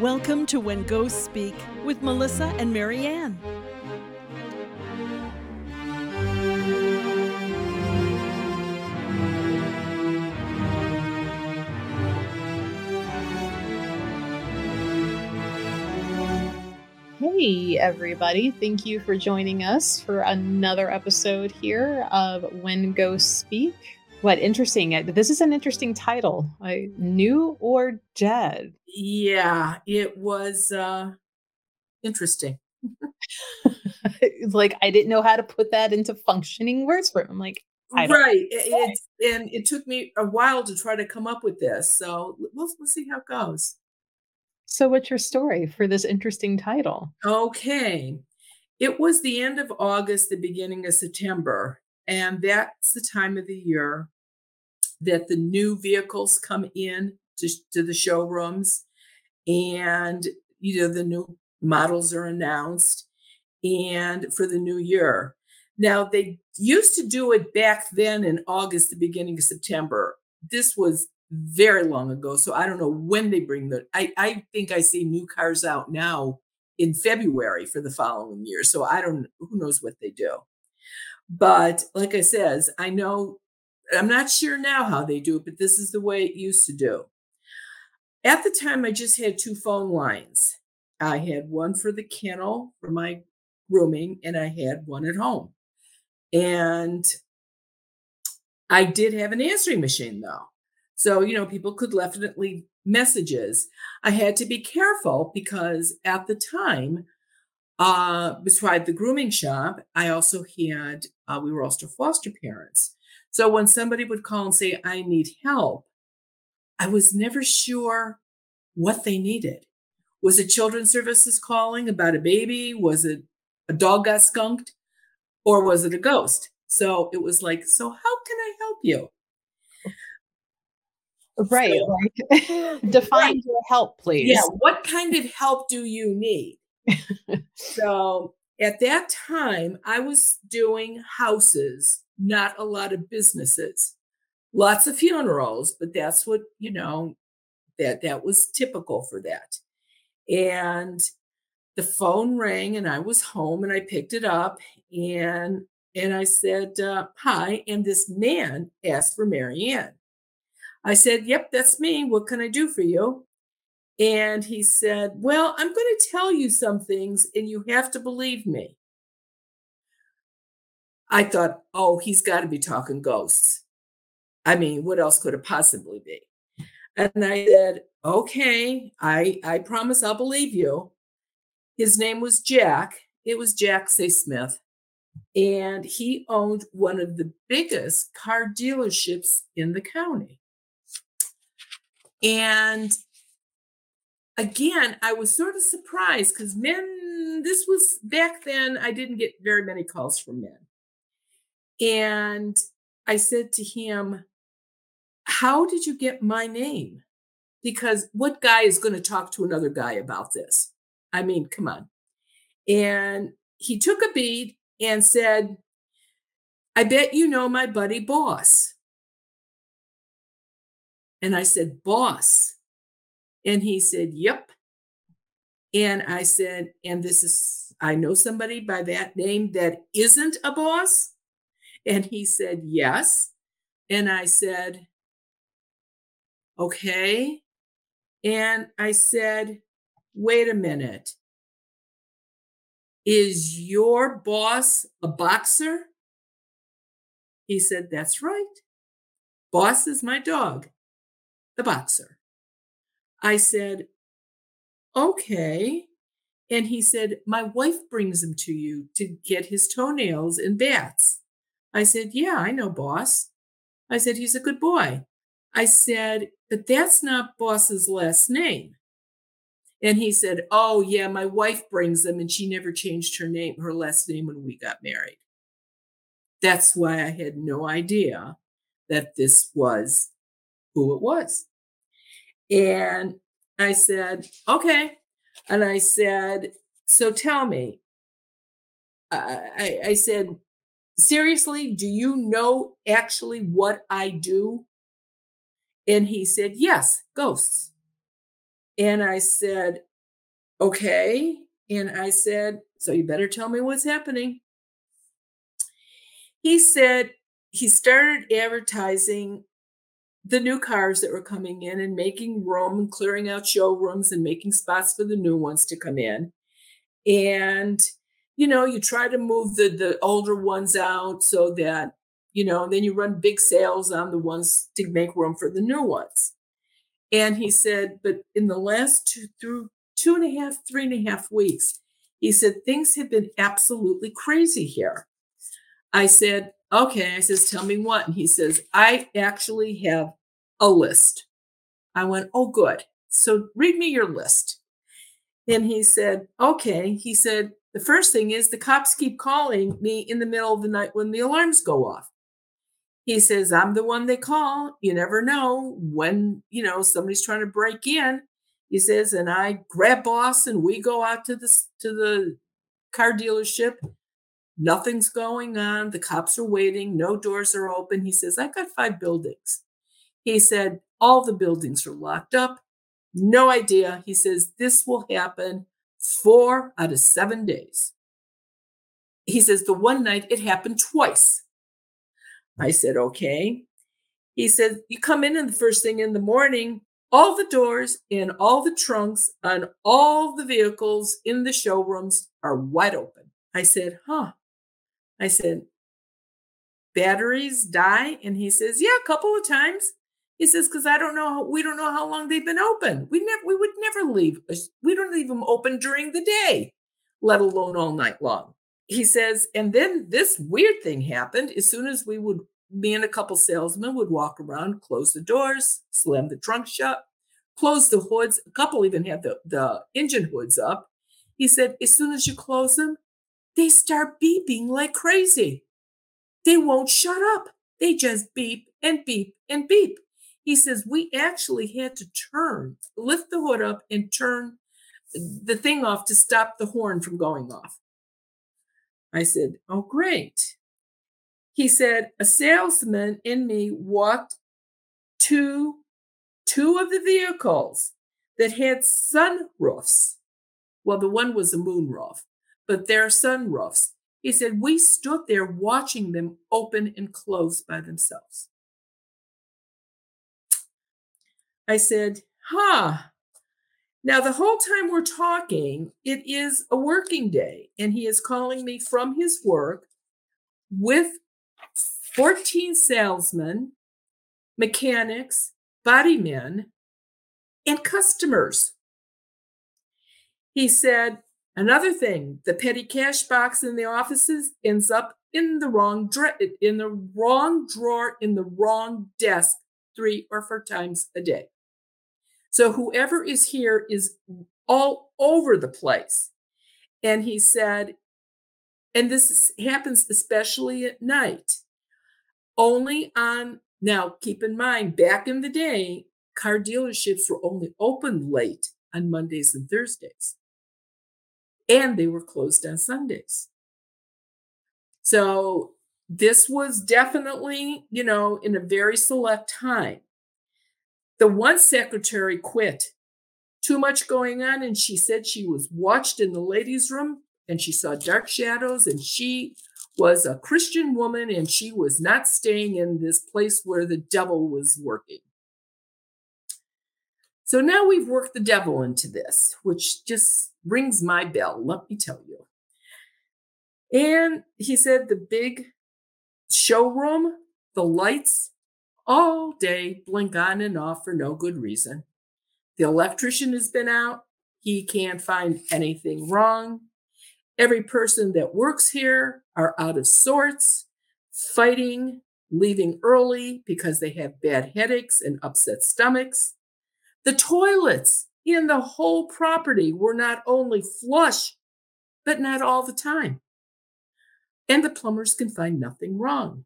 Welcome to When Ghosts Speak with Melissa and Marianne. Hey, everybody. Thank you for joining us for another episode here of When Ghosts Speak. What interesting. Uh, this is an interesting title. Uh, New or Dead? Yeah, it was uh, interesting. like, I didn't know how to put that into functioning words for it. I'm like, right. It, it, and it took me a while to try to come up with this. So we'll, we'll see how it goes. So, what's your story for this interesting title? Okay. It was the end of August, the beginning of September. And that's the time of the year that the new vehicles come in to, to the showrooms. And you know the new models are announced and for the new year. Now they used to do it back then in august the beginning of september. This was very long ago so i don't know when they bring the i, I think i see new cars out now in february for the following year so i don't who knows what they do but like i says i know i'm not sure now how they do it but this is the way it used to do. At the time i just had two phone lines. I had one for the kennel for my grooming and i had one at home. And i did have an answering machine though. So, you know, people could definitely messages. I had to be careful because at the time, uh, beside the grooming shop, I also had, uh, we were also foster parents. So when somebody would call and say, I need help, I was never sure what they needed. Was it children's services calling about a baby? Was it a dog got skunked? Or was it a ghost? So it was like, so how can I help you? Right. So, like define right. your help, please. Yeah. What kind of help do you need? So at that time, I was doing houses, not a lot of businesses, lots of funerals, but that's what, you know, that that was typical for that. And the phone rang and I was home and I picked it up and and I said, uh, hi. And this man asked for Marianne. I said, Yep, that's me. What can I do for you? And he said, Well, I'm going to tell you some things and you have to believe me. I thought, Oh, he's got to be talking ghosts. I mean, what else could it possibly be? And I said, Okay, I, I promise I'll believe you. His name was Jack. It was Jack Say Smith. And he owned one of the biggest car dealerships in the county. And again, I was sort of surprised because men, this was back then, I didn't get very many calls from men. And I said to him, How did you get my name? Because what guy is going to talk to another guy about this? I mean, come on. And he took a beat and said, I bet you know my buddy boss. And I said, Boss. And he said, Yep. And I said, And this is, I know somebody by that name that isn't a boss. And he said, Yes. And I said, Okay. And I said, Wait a minute. Is your boss a boxer? He said, That's right. Boss is my dog the boxer. I said, okay. And he said, my wife brings him to you to get his toenails and bats. I said, yeah, I know, boss. I said, he's a good boy. I said, but that's not boss's last name. And he said, oh, yeah, my wife brings them and she never changed her name, her last name when we got married. That's why I had no idea that this was who it was. And I said, okay. And I said, so tell me, I, I said, seriously, do you know actually what I do? And he said, yes, ghosts. And I said, Okay. And I said, So you better tell me what's happening. He said he started advertising the new cars that were coming in and making room and clearing out showrooms and making spots for the new ones to come in. And you know, you try to move the the older ones out so that you know, then you run big sales on the ones to make room for the new ones. And he said, but in the last two through two and a half, three and a half weeks, he said things have been absolutely crazy here. I said, okay. I says, tell me what. And he says, I actually have a list. I went, oh, good. So read me your list. And he said, okay. He said, the first thing is the cops keep calling me in the middle of the night when the alarms go off. He says, I'm the one they call. You never know when, you know, somebody's trying to break in. He says, and I grab boss and we go out to the to the car dealership. Nothing's going on. The cops are waiting. No doors are open. He says, I got five buildings. He said, all the buildings are locked up. No idea. He says, this will happen four out of seven days. He says, the one night it happened twice. I said, okay. He said, you come in and the first thing in the morning, all the doors and all the trunks on all the vehicles in the showrooms are wide open. I said, huh. I said, batteries die? And he says, yeah, a couple of times. He says, because I don't know, we don't know how long they've been open. We never, we would never leave. We don't leave them open during the day, let alone all night long he says, and then this weird thing happened. As soon as we would, me and a couple salesmen would walk around, close the doors, slam the trunk shut, close the hoods. A couple even had the, the engine hoods up. He said, as soon as you close them, they start beeping like crazy. They won't shut up. They just beep and beep and beep. He says, we actually had to turn, lift the hood up and turn the thing off to stop the horn from going off. I said, Oh, great. He said, A salesman in me walked to two of the vehicles that had sunroofs. Well, the one was a moonroof, but they're sunroofs. He said, We stood there watching them open and close by themselves. I said, Huh, now, the whole time we're talking, it is a working day, and he is calling me from his work with 14 salesmen, mechanics, body men, and customers. He said, another thing, the petty cash box in the offices ends up in the wrong dra- in the wrong drawer in the wrong desk three or four times a day. So whoever is here is all over the place. And he said, and this happens especially at night, only on, now keep in mind, back in the day, car dealerships were only open late on Mondays and Thursdays, and they were closed on Sundays. So this was definitely, you know, in a very select time. The one secretary quit. Too much going on, and she said she was watched in the ladies' room and she saw dark shadows, and she was a Christian woman and she was not staying in this place where the devil was working. So now we've worked the devil into this, which just rings my bell, let me tell you. And he said the big showroom, the lights, all day, blink on and off for no good reason. The electrician has been out. He can't find anything wrong. Every person that works here are out of sorts, fighting, leaving early because they have bad headaches and upset stomachs. The toilets in the whole property were not only flush, but not all the time. And the plumbers can find nothing wrong.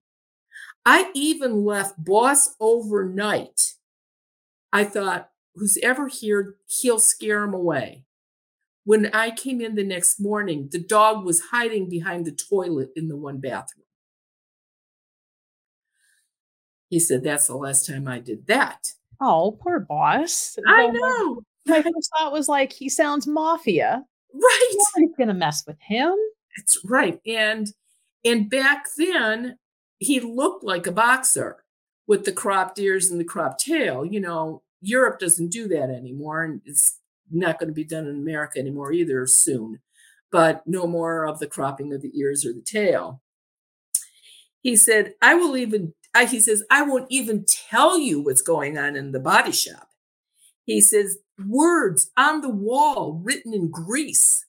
I even left boss overnight. I thought, who's ever here, he'll scare him away. When I came in the next morning, the dog was hiding behind the toilet in the one bathroom. He said, That's the last time I did that. Oh, poor boss. I know. My first thought was like, he sounds mafia. Right. Nobody's gonna mess with him. That's right. And and back then he looked like a boxer with the cropped ears and the cropped tail. You know, Europe doesn't do that anymore, and it's not going to be done in America anymore either soon. But no more of the cropping of the ears or the tail. He said, I will even, Uh, he says, I won't even tell you what's going on in the body shop. He says, words on the wall written in grease.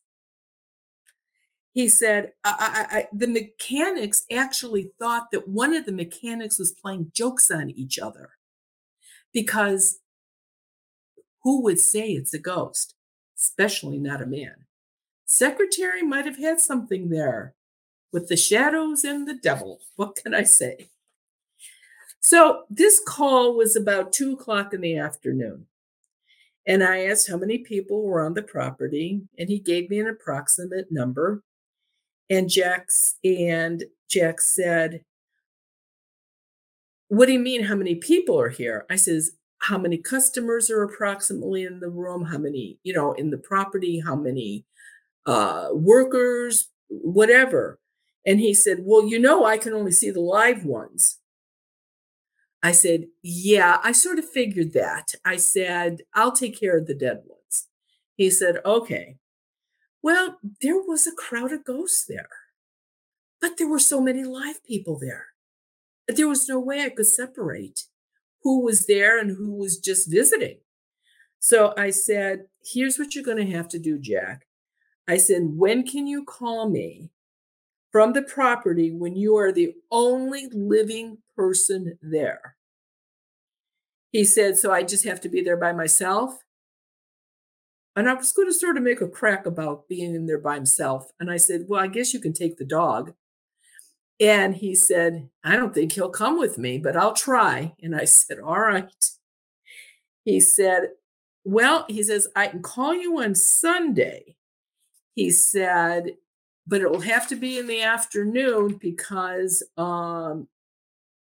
He said, I, I, I, the mechanics actually thought that one of the mechanics was playing jokes on each other because who would say it's a ghost, especially not a man? Secretary might have had something there with the shadows and the devil. What can I say? So this call was about two o'clock in the afternoon. And I asked how many people were on the property, and he gave me an approximate number. And Jack's and Jack said, What do you mean how many people are here? I says, How many customers are approximately in the room? How many, you know, in the property? How many uh workers, whatever. And he said, Well, you know, I can only see the live ones. I said, Yeah, I sort of figured that. I said, I'll take care of the dead ones. He said, Okay. Well, there was a crowd of ghosts there, but there were so many live people there. That there was no way I could separate who was there and who was just visiting. So I said, Here's what you're going to have to do, Jack. I said, When can you call me from the property when you are the only living person there. He said, So I just have to be there by myself. And I was going to sort of make a crack about being in there by himself. And I said, Well, I guess you can take the dog. And he said, I don't think he'll come with me, but I'll try. And I said, All right. He said, Well, he says, I can call you on Sunday. He said, but it will have to be in the afternoon because um,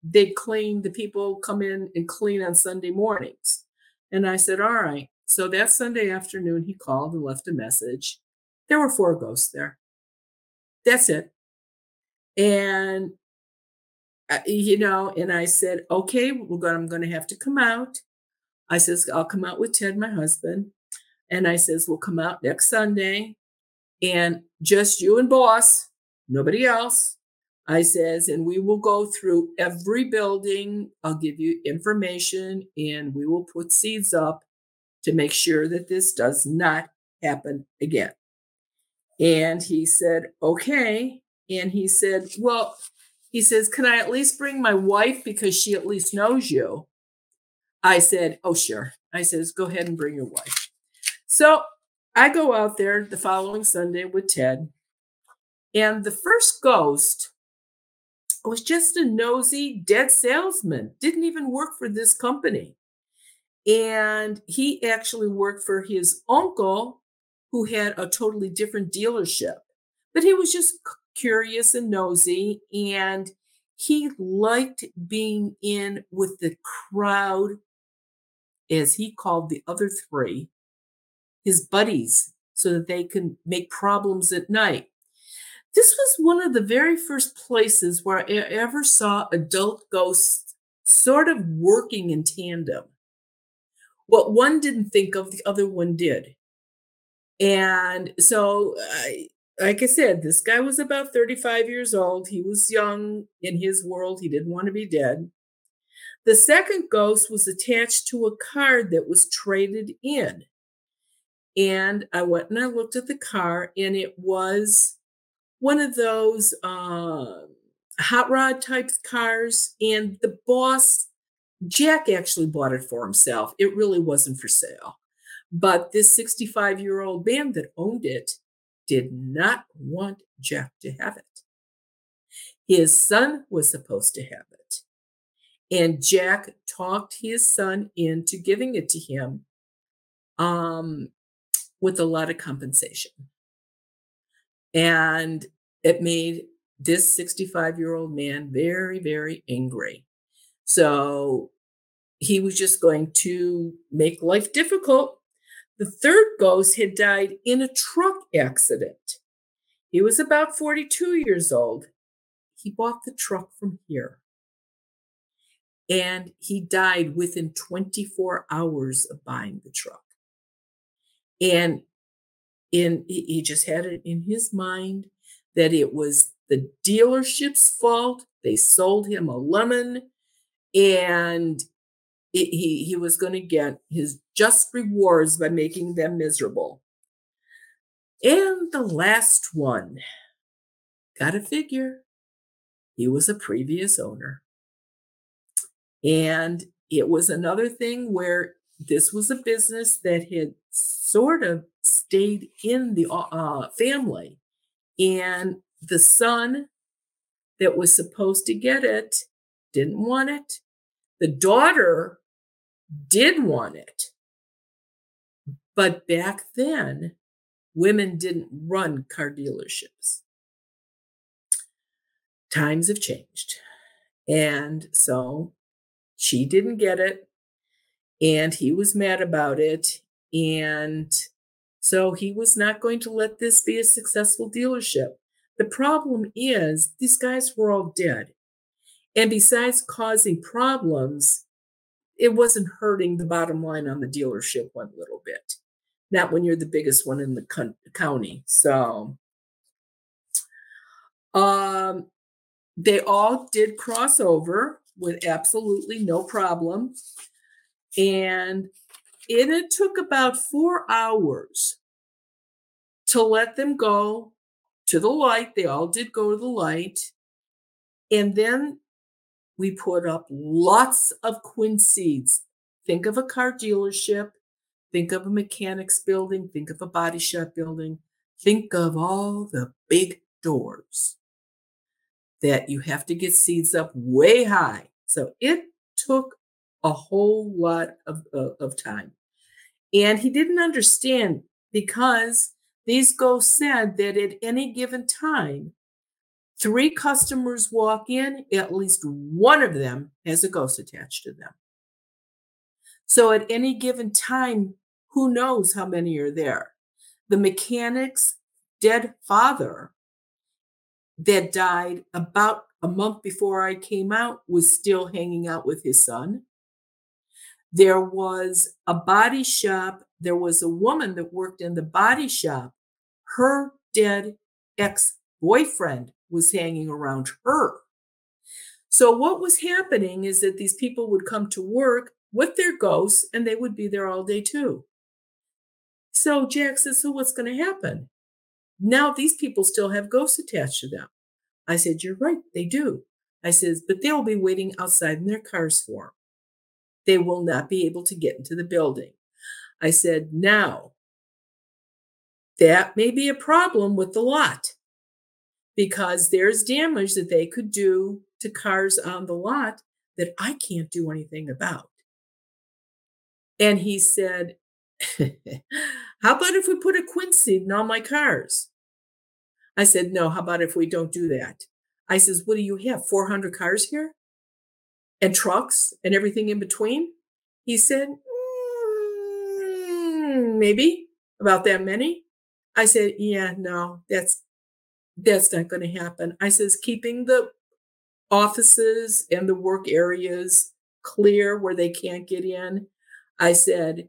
they clean, the people come in and clean on Sunday mornings. And I said, All right. So that Sunday afternoon, he called and left a message. There were four ghosts there. That's it. And, uh, you know, and I said, Okay, we're going, I'm going to have to come out. I says, I'll come out with Ted, my husband. And I says, We'll come out next Sunday and just you and boss, nobody else. I says, and we will go through every building. I'll give you information and we will put seeds up to make sure that this does not happen again. And he said, okay. And he said, well, he says, can I at least bring my wife because she at least knows you? I said, oh, sure. I says, go ahead and bring your wife. So I go out there the following Sunday with Ted, and the first ghost was just a nosy, dead salesman, didn't even work for this company. And he actually worked for his uncle, who had a totally different dealership. But he was just curious and nosy, and he liked being in with the crowd, as he called the other three, his buddies so that they can make problems at night. This was one of the very first places where I ever saw adult ghosts sort of working in tandem. What one didn't think of, the other one did. And so, I, like I said, this guy was about 35 years old. He was young in his world. He didn't want to be dead. The second ghost was attached to a card that was traded in. And I went and I looked at the car, and it was one of those uh, hot rod type cars. And the boss, Jack, actually bought it for himself. It really wasn't for sale. But this 65 year old man that owned it did not want Jack to have it. His son was supposed to have it. And Jack talked his son into giving it to him. Um, with a lot of compensation. And it made this 65 year old man very, very angry. So he was just going to make life difficult. The third ghost had died in a truck accident. He was about 42 years old. He bought the truck from here. And he died within 24 hours of buying the truck. And in he just had it in his mind that it was the dealership's fault. They sold him a lemon and it, he he was going to get his just rewards by making them miserable. And the last one, got a figure, he was a previous owner. And it was another thing where this was a business that had sort of stayed in the uh, family. And the son that was supposed to get it didn't want it. The daughter did want it. But back then, women didn't run car dealerships. Times have changed. And so she didn't get it. And he was mad about it. And so he was not going to let this be a successful dealership. The problem is, these guys were all dead. And besides causing problems, it wasn't hurting the bottom line on the dealership one little bit. Not when you're the biggest one in the co- county. So, um, they all did cross over with absolutely no problem. And and it took about four hours to let them go to the light. They all did go to the light. And then we put up lots of quince seeds. Think of a car dealership, think of a mechanics building, think of a body shop building, think of all the big doors that you have to get seeds up way high. So it took a whole lot of, of, of time. And he didn't understand because these ghosts said that at any given time, three customers walk in, at least one of them has a ghost attached to them. So at any given time, who knows how many are there? The mechanic's dead father that died about a month before I came out was still hanging out with his son. There was a body shop. There was a woman that worked in the body shop. Her dead ex boyfriend was hanging around her. So, what was happening is that these people would come to work with their ghosts and they would be there all day too. So, Jack says, So, what's going to happen? Now, these people still have ghosts attached to them. I said, You're right, they do. I says, But they'll be waiting outside in their cars for them they will not be able to get into the building. I said, now, that may be a problem with the lot because there's damage that they could do to cars on the lot that I can't do anything about. And he said, How about if we put a quince seed in all my cars? I said, No, how about if we don't do that? I says, What do you have? 400 cars here? And trucks and everything in between? He said, mm, maybe about that many. I said, yeah, no, that's that's not going to happen. I says keeping the offices and the work areas clear where they can't get in. I said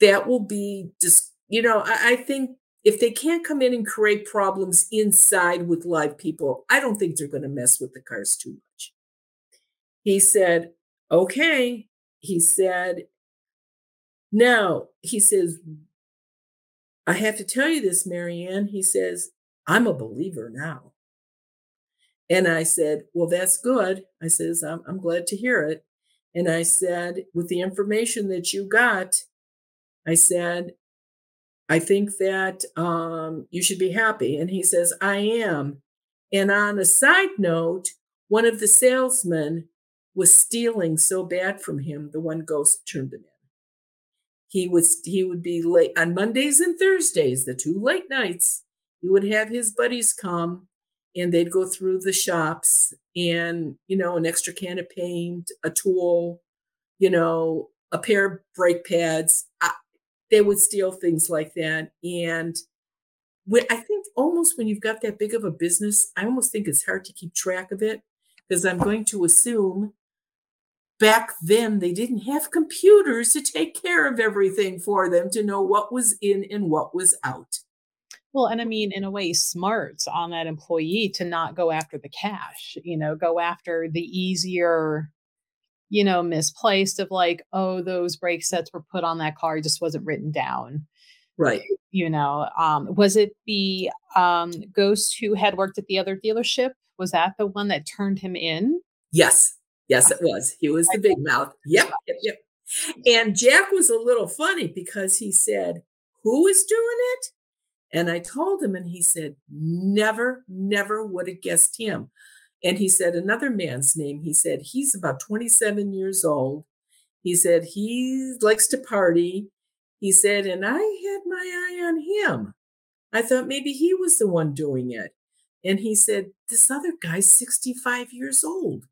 that will be just you know I, I think if they can't come in and create problems inside with live people, I don't think they're going to mess with the cars too. He said, okay. He said, now, he says, I have to tell you this, Marianne. He says, I'm a believer now. And I said, Well, that's good. I says, I'm, I'm glad to hear it. And I said, with the information that you got, I said, I think that um, you should be happy. And he says, I am. And on a side note, one of the salesmen was stealing so bad from him, the one ghost turned him in. He was he would be late on Mondays and Thursdays, the two late nights. He would have his buddies come and they'd go through the shops and you know an extra can of paint, a tool, you know, a pair of brake pads. I, they would steal things like that. And when, I think almost when you've got that big of a business, I almost think it's hard to keep track of it because I'm going to assume back then they didn't have computers to take care of everything for them to know what was in and what was out. Well, and I mean, in a way, smart on that employee to not go after the cash, you know, go after the easier, you know, misplaced of like, oh, those brake sets were put on that car, just wasn't written down. Right. You know, um, was it the um, ghost who had worked at the other dealership? Was that the one that turned him in? Yes. Yes, it was. He was the big mouth. Yep, yep, yep. And Jack was a little funny because he said, Who is doing it? And I told him, and he said, Never, never would have guessed him. And he said another man's name. He said, He's about 27 years old. He said, He likes to party. He said, And I had my eye on him. I thought maybe he was the one doing it. And he said, This other guy's 65 years old.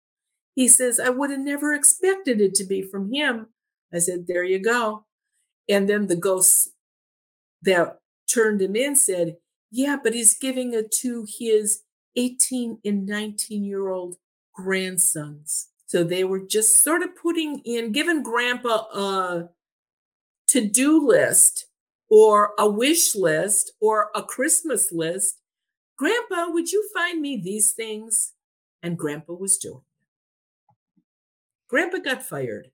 He says, I would have never expected it to be from him. I said, There you go. And then the ghost that turned him in said, Yeah, but he's giving it to his 18 and 19 year old grandsons. So they were just sort of putting in, giving grandpa a to do list or a wish list or a Christmas list. Grandpa, would you find me these things? And grandpa was doing Grandpa got fired.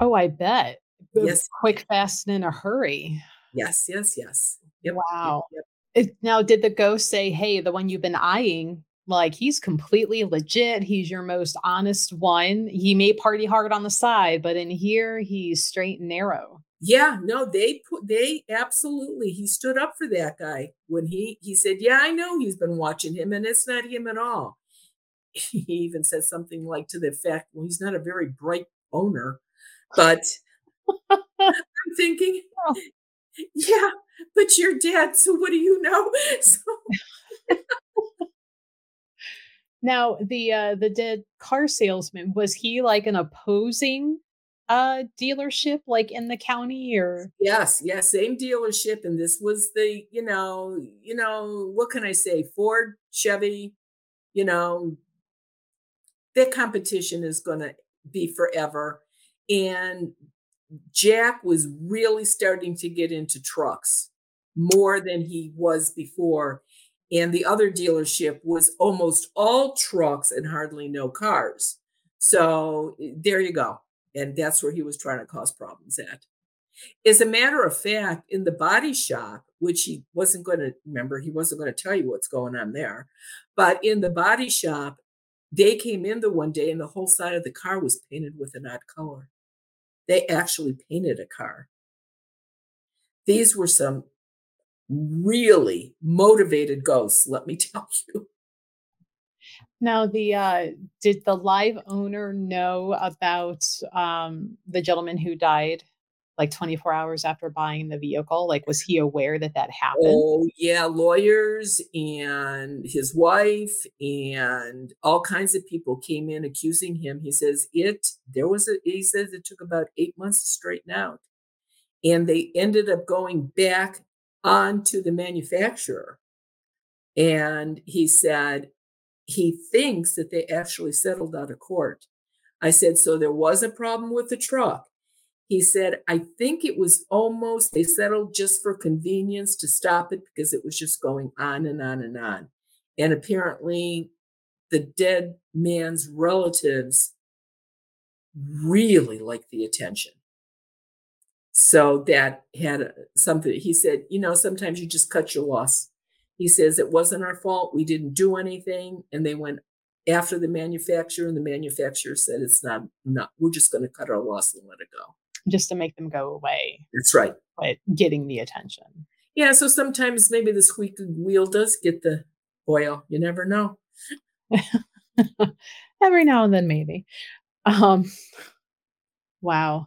Oh, I bet. Yes. Quick, fast, and in a hurry. Yes, yes, yes. Yep, wow. Yep. It, now, did the ghost say, hey, the one you've been eyeing, like he's completely legit. He's your most honest one. He may party hard on the side, but in here, he's straight and narrow. Yeah, no, they put they absolutely he stood up for that guy when he he said, "Yeah, I know he's been watching him and it's not him at all." he even says something like to the effect, well, he's not a very bright owner. But I'm thinking, oh. yeah, but you're dead. So what do you know? So now the uh the dead car salesman, was he like an opposing uh dealership like in the county or yes yes same dealership and this was the you know you know what can i say ford chevy you know that competition is going to be forever. And Jack was really starting to get into trucks more than he was before. And the other dealership was almost all trucks and hardly no cars. So eh, there you go. And that's where he was trying to cause problems at. As a matter of fact, in the body shop, which he wasn't going to remember, he wasn't going to tell you what's going on there, but in the body shop, they came in the one day and the whole side of the car was painted with an odd color. They actually painted a car. These were some really motivated ghosts, let me tell you. Now, the uh, did the live owner know about um, the gentleman who died like 24 hours after buying the vehicle? Like, was he aware that that happened? Oh, yeah. Lawyers and his wife and all kinds of people came in accusing him. He says it, there was a, he says it took about eight months to straighten out. And they ended up going back onto the manufacturer. And he said he thinks that they actually settled out of court. I said, so there was a problem with the truck he said, I think it was almost, they settled just for convenience to stop it because it was just going on and on and on. And apparently, the dead man's relatives really liked the attention. So that had uh, something, he said, you know, sometimes you just cut your loss. He says, it wasn't our fault. We didn't do anything. And they went after the manufacturer, and the manufacturer said, it's not, not, we're just going to cut our loss and let it go just to make them go away. That's right. But getting the attention. Yeah, so sometimes maybe the squeaky wheel does get the oil. You never know. Every now and then, maybe. Um, wow.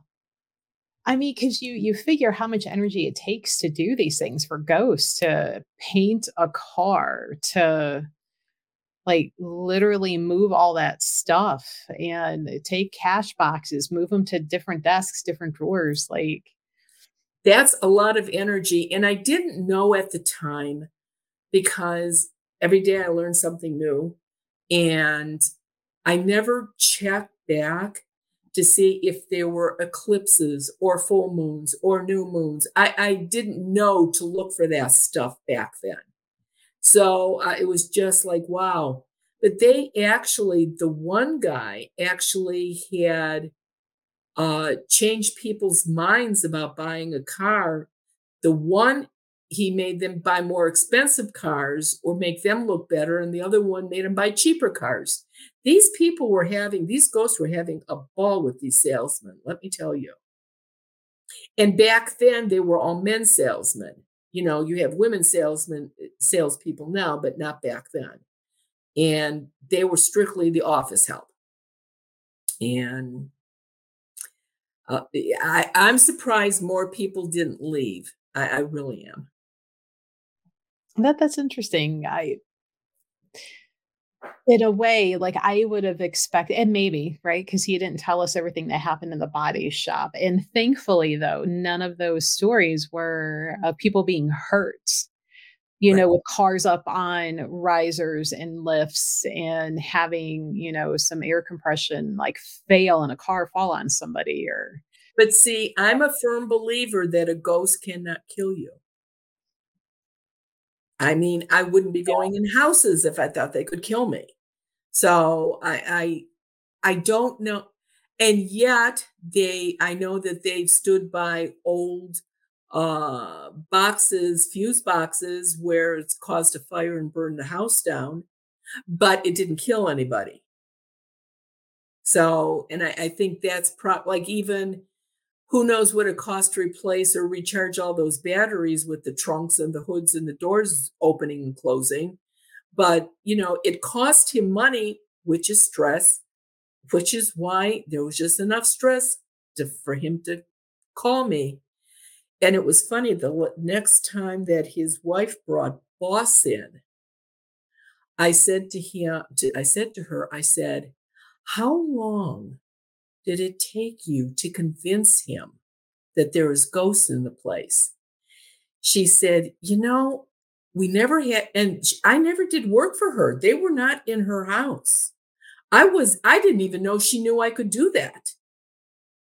I mean, because you you figure how much energy it takes to do these things for ghosts to paint a car, to like literally move all that stuff and uh, take cash boxes, move them to different desks, different drawers. Like, that's a lot of energy. And I didn't know at the time because every day I learned something new. And I never checked back to see if there were eclipses or full moons or new moons. I, I didn't know to look for that stuff back then. So uh, it was just like, wow. But they actually, the one guy actually had uh, changed people's minds about buying a car. The one he made them buy more expensive cars or make them look better, and the other one made them buy cheaper cars. These people were having, these ghosts were having a ball with these salesmen, let me tell you. And back then, they were all men salesmen. You know, you have women salesmen, eh, salespeople now, but not back then. And they were strictly the office help. And uh, I, I'm surprised more people didn't leave. I, I really am. That that's interesting. I in a way, like I would have expected, and maybe, right? Because he didn't tell us everything that happened in the body shop. And thankfully, though, none of those stories were of people being hurt, you right. know, with cars up on risers and lifts and having, you know, some air compression like fail and a car fall on somebody or. But see, I'm a firm believer that a ghost cannot kill you. I mean, I wouldn't be going in houses if I thought they could kill me. So I I I don't know. And yet they I know that they've stood by old uh boxes, fuse boxes where it's caused a fire and burned the house down, but it didn't kill anybody. So, and I, I think that's pro like even who knows what it costs to replace or recharge all those batteries with the trunks and the hoods and the doors opening and closing. But, you know, it cost him money, which is stress, which is why there was just enough stress to, for him to call me. And it was funny, the next time that his wife brought boss in, I said to him, to, I said to her, I said, how long did it take you to convince him that there was ghosts in the place? She said, You know, we never had, and I never did work for her. They were not in her house. I was, I didn't even know she knew I could do that.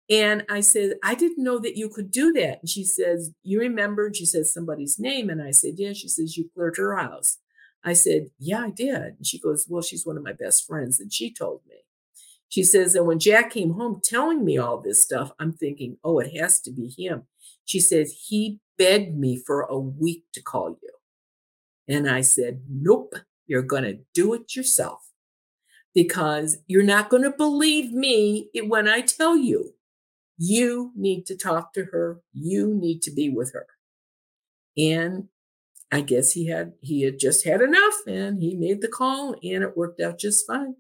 And I said, I didn't know that you could do that. And she says, You remember? And she says somebody's name. And I said, Yeah. She says, You cleared her house. I said, Yeah, I did. And she goes, Well, she's one of my best friends. And she told me. She says, and when Jack came home telling me all this stuff, I'm thinking, oh, it has to be him. She says, he begged me for a week to call you. And I said, nope, you're going to do it yourself because you're not going to believe me when I tell you. You need to talk to her. You need to be with her. And I guess he had he had just had enough and he made the call and it worked out just fine.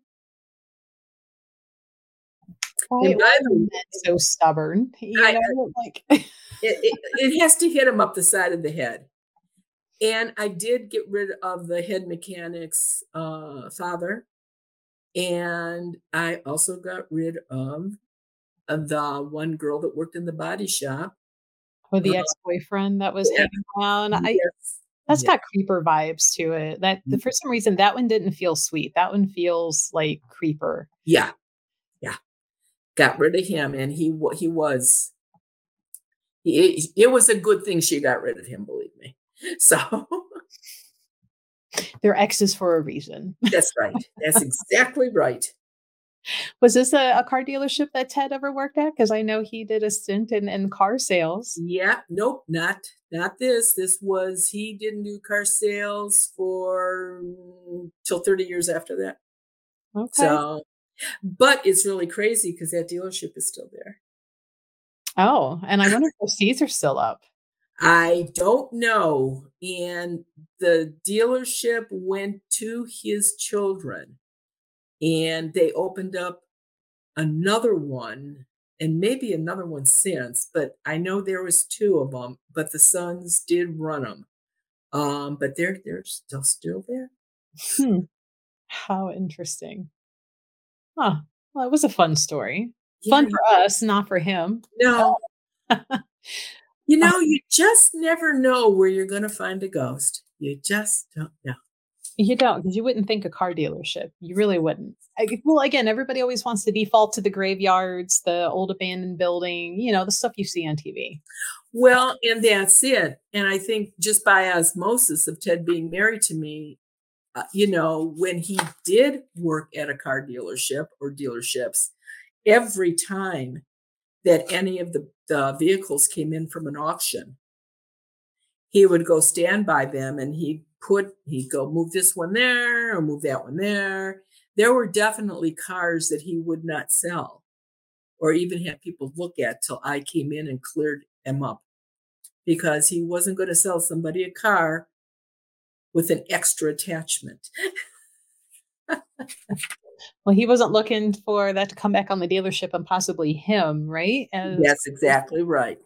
Why so stubborn? You I, know, like it, it, it has to hit him up the side of the head. And I did get rid of the head mechanic's uh, father, and I also got rid of, of the one girl that worked in the body shop. Or the uh, ex-boyfriend that was yeah. hanging around. I yes. that's got creeper vibes to it. That mm. for some reason that one didn't feel sweet. That one feels like creeper. Yeah, got rid of him, and he he was. It, it was a good thing she got rid of him, believe me. So they're exes for a reason. That's right. That's exactly right. Was this a, a, car dealership that Ted ever worked at? Because I know he did a stint in, in car sales. Yeah, nope, not not this. This was he didn't do car sales for till 30 years after that. Okay. So but it's really crazy because that dealership is still there. Oh, and I wonder if those seats are still up. I don't know. And the dealership went to his children and they opened up another one and maybe another one since, but I know there was two of them, but the sons did run them. Um, but they're they're still still there. Hmm. How interesting. Huh. Well, it was a fun story. Yeah. Fun for us, not for him. No. You know, you just never know where you're going to find a ghost. You just don't know. You don't, because you wouldn't think a car dealership. You really wouldn't. I, well, again, everybody always wants to default to the graveyards, the old abandoned building, you know, the stuff you see on TV. Well, and that's it. And I think just by osmosis of Ted being married to me, uh, you know, when he did work at a car dealership or dealerships, every time that any of the, the vehicles came in from an auction, he would go stand by them and he'd put, he'd go move this one there or move that one there. There were definitely cars that he would not sell or even have people look at till I came in and cleared them up because he wasn't going to sell somebody a car with an extra attachment. well, he wasn't looking for that to come back on the dealership and possibly him, right? As That's exactly right.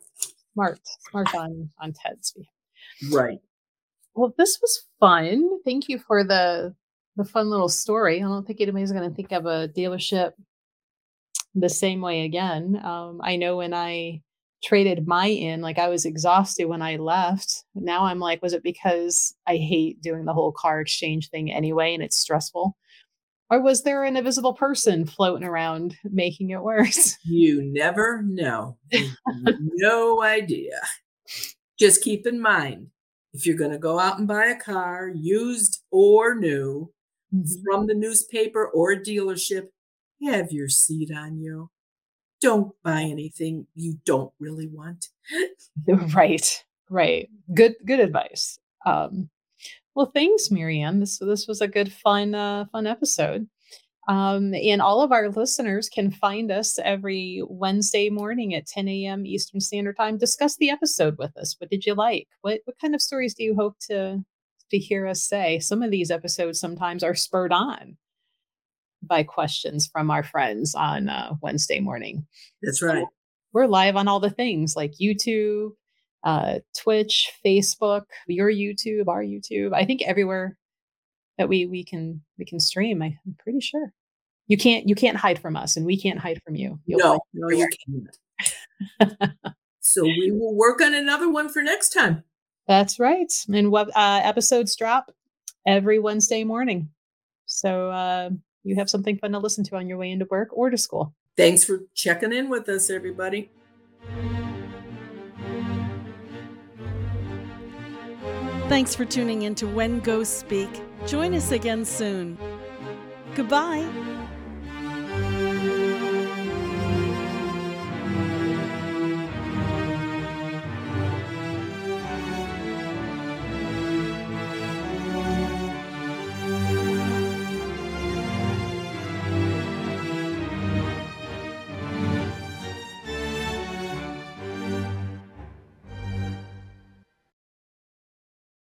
Smart, smart on on Ted's behalf. Right. Well, this was fun. Thank you for the the fun little story. I don't think anybody's going to think of a dealership the same way again. Um, I know when I traded my in, like I was exhausted when I left. Now I'm like, was it because I hate doing the whole car exchange thing anyway and it's stressful? Or was there an invisible person floating around making it worse? You never know. no idea. Just keep in mind if you're going to go out and buy a car, used or new, mm-hmm. from the newspaper or dealership, have your seat on you don't buy anything you don't really want. right, right. Good, good advice. Um, well, thanks, Mary Ann. This this was a good, fun, uh, fun episode. Um, and all of our listeners can find us every Wednesday morning at 10 a.m. Eastern Standard Time. Discuss the episode with us. What did you like? What what kind of stories do you hope to to hear us say? Some of these episodes sometimes are spurred on by questions from our friends on uh, Wednesday morning. That's right. So we're live on all the things like YouTube, uh, Twitch, Facebook, your YouTube, our YouTube. I think everywhere that we we can we can stream. I, am pretty sure you can't you can't hide from us, and we can't hide from you. You'll no, no, you can't. so we will work on another one for next time. That's right. And web uh, episodes drop every Wednesday morning. So uh, you have something fun to listen to on your way into work or to school. Thanks for checking in with us, everybody. Thanks for tuning in to When Ghosts Speak. Join us again soon. Goodbye.